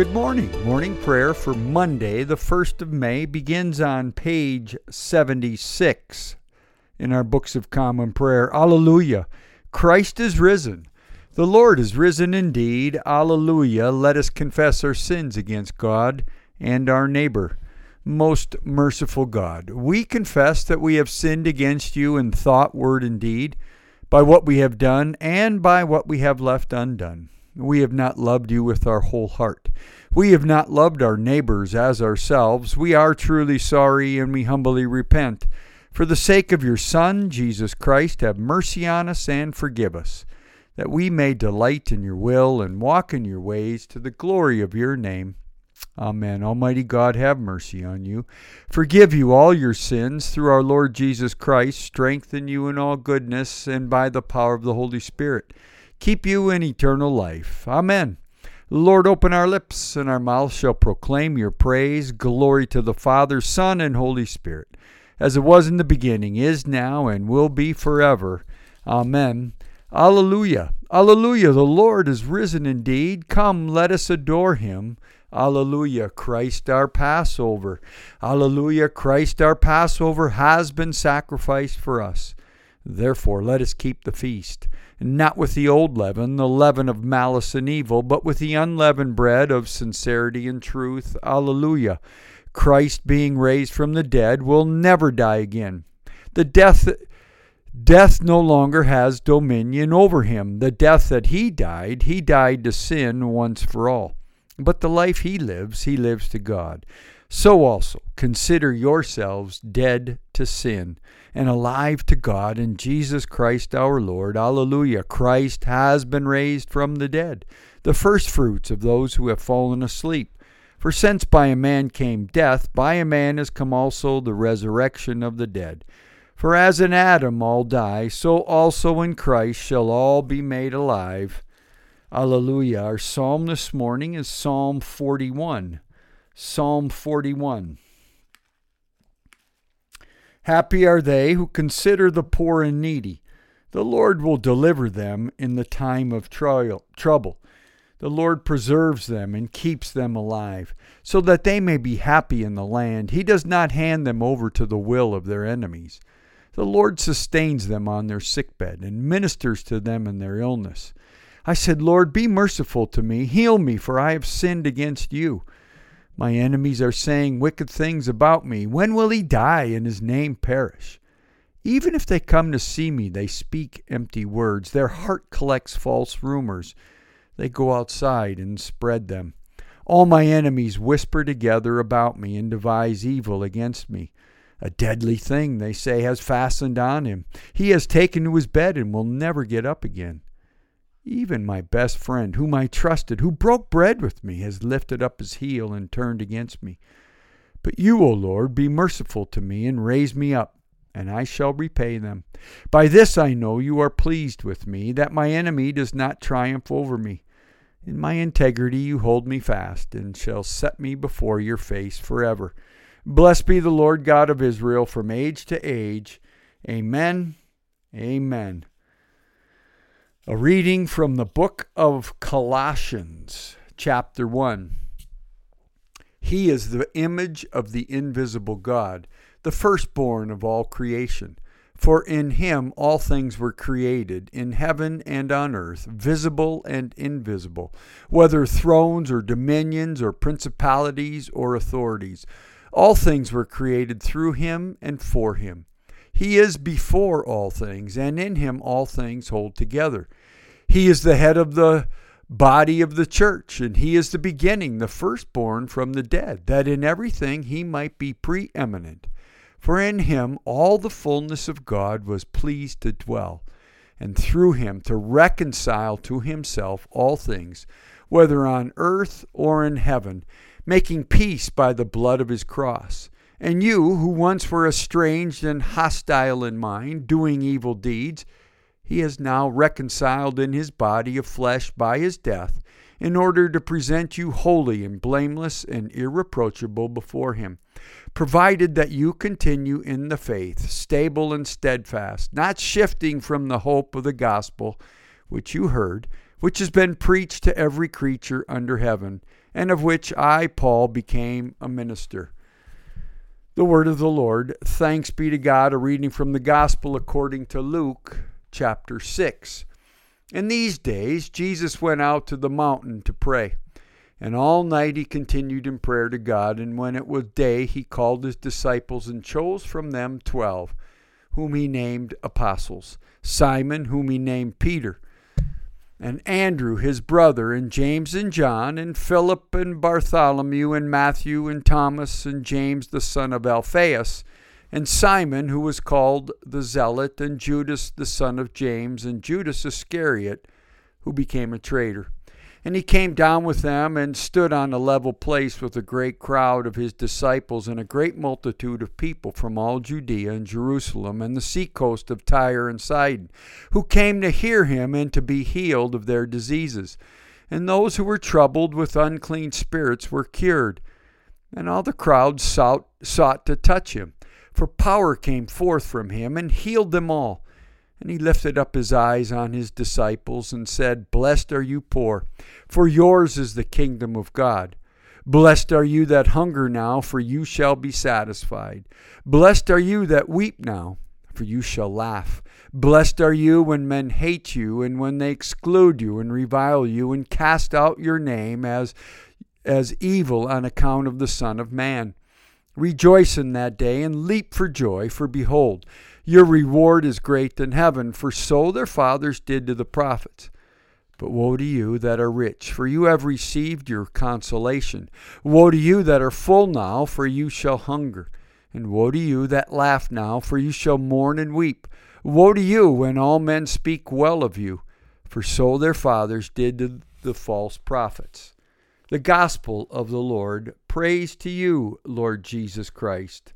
Good morning. Morning prayer for Monday, the 1st of May, begins on page 76 in our books of common prayer. Alleluia. Christ is risen. The Lord is risen indeed. Alleluia. Let us confess our sins against God and our neighbor. Most merciful God, we confess that we have sinned against you in thought, word, and deed, by what we have done and by what we have left undone. We have not loved you with our whole heart. We have not loved our neighbors as ourselves. We are truly sorry and we humbly repent. For the sake of your Son, Jesus Christ, have mercy on us and forgive us, that we may delight in your will and walk in your ways to the glory of your name. Amen. Almighty God, have mercy on you. Forgive you all your sins through our Lord Jesus Christ. Strengthen you in all goodness and by the power of the Holy Spirit keep you in eternal life. Amen. Lord, open our lips, and our mouth shall proclaim your praise. Glory to the Father, Son, and Holy Spirit, as it was in the beginning, is now, and will be forever. Amen. Alleluia. Alleluia. The Lord is risen indeed. Come, let us adore him. Alleluia. Christ our Passover. Alleluia. Christ our Passover has been sacrificed for us. Therefore, let us keep the feast not with the old leaven, the leaven of malice and evil, but with the unleavened bread of sincerity and truth. Alleluia. Christ, being raised from the dead, will never die again. The death death no longer has dominion over him. The death that he died, he died to sin once for all. But the life he lives, he lives to God. So also consider yourselves dead to sin and alive to God in Jesus Christ our Lord. Alleluia. Christ has been raised from the dead, the firstfruits of those who have fallen asleep. For since by a man came death, by a man has come also the resurrection of the dead. For as in Adam all die, so also in Christ shall all be made alive. Alleluia. Our psalm this morning is Psalm 41. Psalm 41. Happy are they who consider the poor and needy. The Lord will deliver them in the time of trial, trouble. The Lord preserves them and keeps them alive, so that they may be happy in the land. He does not hand them over to the will of their enemies. The Lord sustains them on their sickbed and ministers to them in their illness. I said, Lord, be merciful to me, heal me, for I have sinned against you. My enemies are saying wicked things about me. When will he die and his name perish? Even if they come to see me, they speak empty words. Their heart collects false rumors. They go outside and spread them. All my enemies whisper together about me and devise evil against me. A deadly thing, they say, has fastened on him. He has taken to his bed and will never get up again. Even my best friend, whom I trusted, who broke bread with me, has lifted up his heel and turned against me. But you, O Lord, be merciful to me and raise me up, and I shall repay them. By this I know you are pleased with me, that my enemy does not triumph over me. In my integrity you hold me fast, and shall set me before your face forever. Blessed be the Lord God of Israel from age to age. Amen. Amen. A reading from the book of Colossians, chapter 1. He is the image of the invisible God, the firstborn of all creation. For in him all things were created, in heaven and on earth, visible and invisible, whether thrones or dominions or principalities or authorities. All things were created through him and for him. He is before all things, and in him all things hold together. He is the head of the body of the church, and he is the beginning, the firstborn from the dead, that in everything he might be preeminent. For in him all the fullness of God was pleased to dwell, and through him to reconcile to himself all things, whether on earth or in heaven, making peace by the blood of his cross. And you, who once were estranged and hostile in mind, doing evil deeds, he has now reconciled in his body of flesh by his death, in order to present you holy and blameless and irreproachable before him, provided that you continue in the faith, stable and steadfast, not shifting from the hope of the gospel which you heard, which has been preached to every creature under heaven and of which I, Paul, became a minister. The word of the Lord. Thanks be to God. A reading from the Gospel according to Luke, chapter 6. In these days, Jesus went out to the mountain to pray. And all night he continued in prayer to God. And when it was day, he called his disciples and chose from them twelve, whom he named apostles Simon, whom he named Peter and Andrew his brother, and James and John, and Philip and Bartholomew, and Matthew and Thomas, and James the son of Alphaeus, and Simon, who was called the Zealot, and Judas the son of James, and Judas Iscariot, who became a traitor. And he came down with them and stood on a level place with a great crowd of his disciples and a great multitude of people from all Judea and Jerusalem and the seacoast of Tyre and Sidon, who came to hear him and to be healed of their diseases. And those who were troubled with unclean spirits were cured. And all the crowd sought, sought to touch him, for power came forth from him and healed them all. And he lifted up his eyes on his disciples and said, Blessed are you poor, for yours is the kingdom of God. Blessed are you that hunger now, for you shall be satisfied. Blessed are you that weep now, for you shall laugh. Blessed are you when men hate you, and when they exclude you, and revile you, and cast out your name as, as evil on account of the Son of Man. Rejoice in that day, and leap for joy, for behold, your reward is great in heaven, for so their fathers did to the prophets. But woe to you that are rich, for you have received your consolation. Woe to you that are full now, for you shall hunger. And woe to you that laugh now, for you shall mourn and weep. Woe to you when all men speak well of you, for so their fathers did to the false prophets. The Gospel of the Lord. Praise to you, Lord Jesus Christ.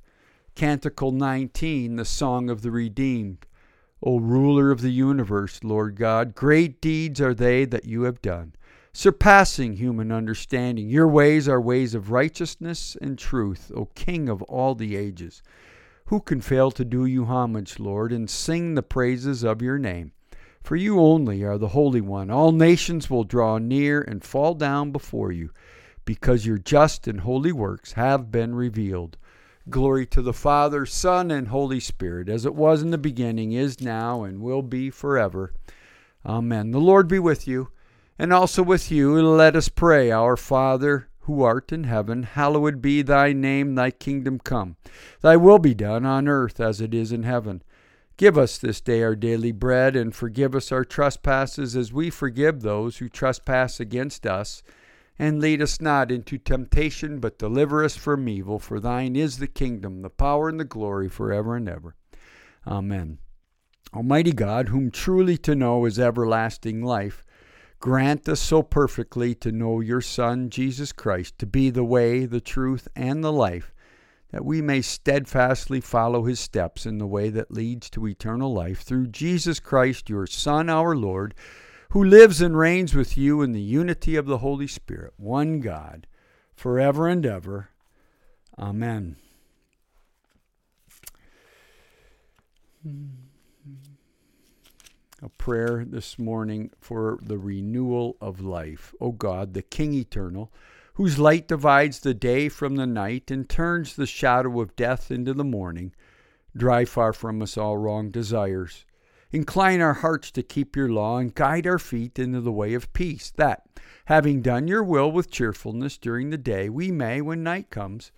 Canticle 19, the Song of the Redeemed. O ruler of the universe, Lord God, great deeds are they that you have done, surpassing human understanding. Your ways are ways of righteousness and truth, O King of all the ages. Who can fail to do you homage, Lord, and sing the praises of your name? For you only are the Holy One. All nations will draw near and fall down before you, because your just and holy works have been revealed. Glory to the Father, Son, and Holy Spirit, as it was in the beginning, is now, and will be forever. Amen. The Lord be with you, and also with you. Let us pray. Our Father, who art in heaven, hallowed be thy name, thy kingdom come. Thy will be done on earth as it is in heaven. Give us this day our daily bread, and forgive us our trespasses as we forgive those who trespass against us and lead us not into temptation, but deliver us from evil. For thine is the kingdom, the power, and the glory forever and ever. Amen. Almighty God, whom truly to know is everlasting life, grant us so perfectly to know your Son, Jesus Christ, to be the way, the truth, and the life, that we may steadfastly follow his steps in the way that leads to eternal life, through Jesus Christ, your Son, our Lord who lives and reigns with you in the unity of the Holy Spirit, one God, forever and ever. Amen. A prayer this morning for the renewal of life. O God, the King eternal, whose light divides the day from the night and turns the shadow of death into the morning, drive far from us all wrong desires Incline our hearts to keep your law and guide our feet into the way of peace, that, having done your will with cheerfulness during the day, we may, when night comes,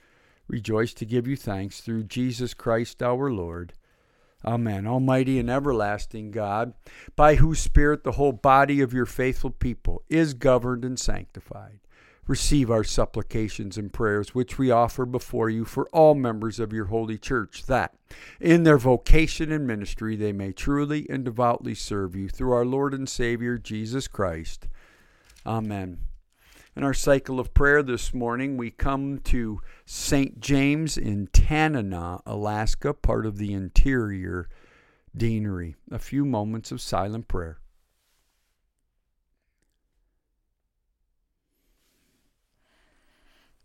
rejoice to give you thanks through Jesus Christ our Lord. Amen. Almighty and everlasting God, by whose Spirit the whole body of your faithful people is governed and sanctified receive our supplications and prayers, which we offer before you for all members of your holy church, that in their vocation and ministry they may truly and devoutly serve you through our Lord and Savior Jesus Christ. Amen. In our cycle of prayer this morning, we come to St. James in Tanana, Alaska, part of the interior deanery. A few moments of silent prayer.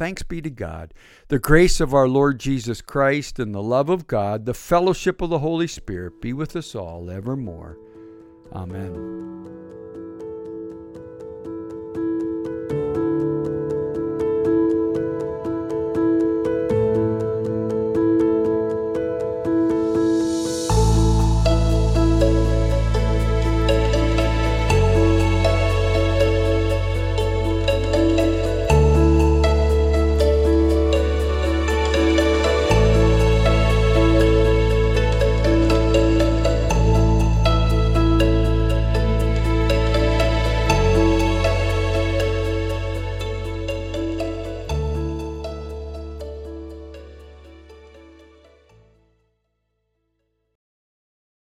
Thanks be to God. The grace of our Lord Jesus Christ and the love of God, the fellowship of the Holy Spirit be with us all evermore. Amen.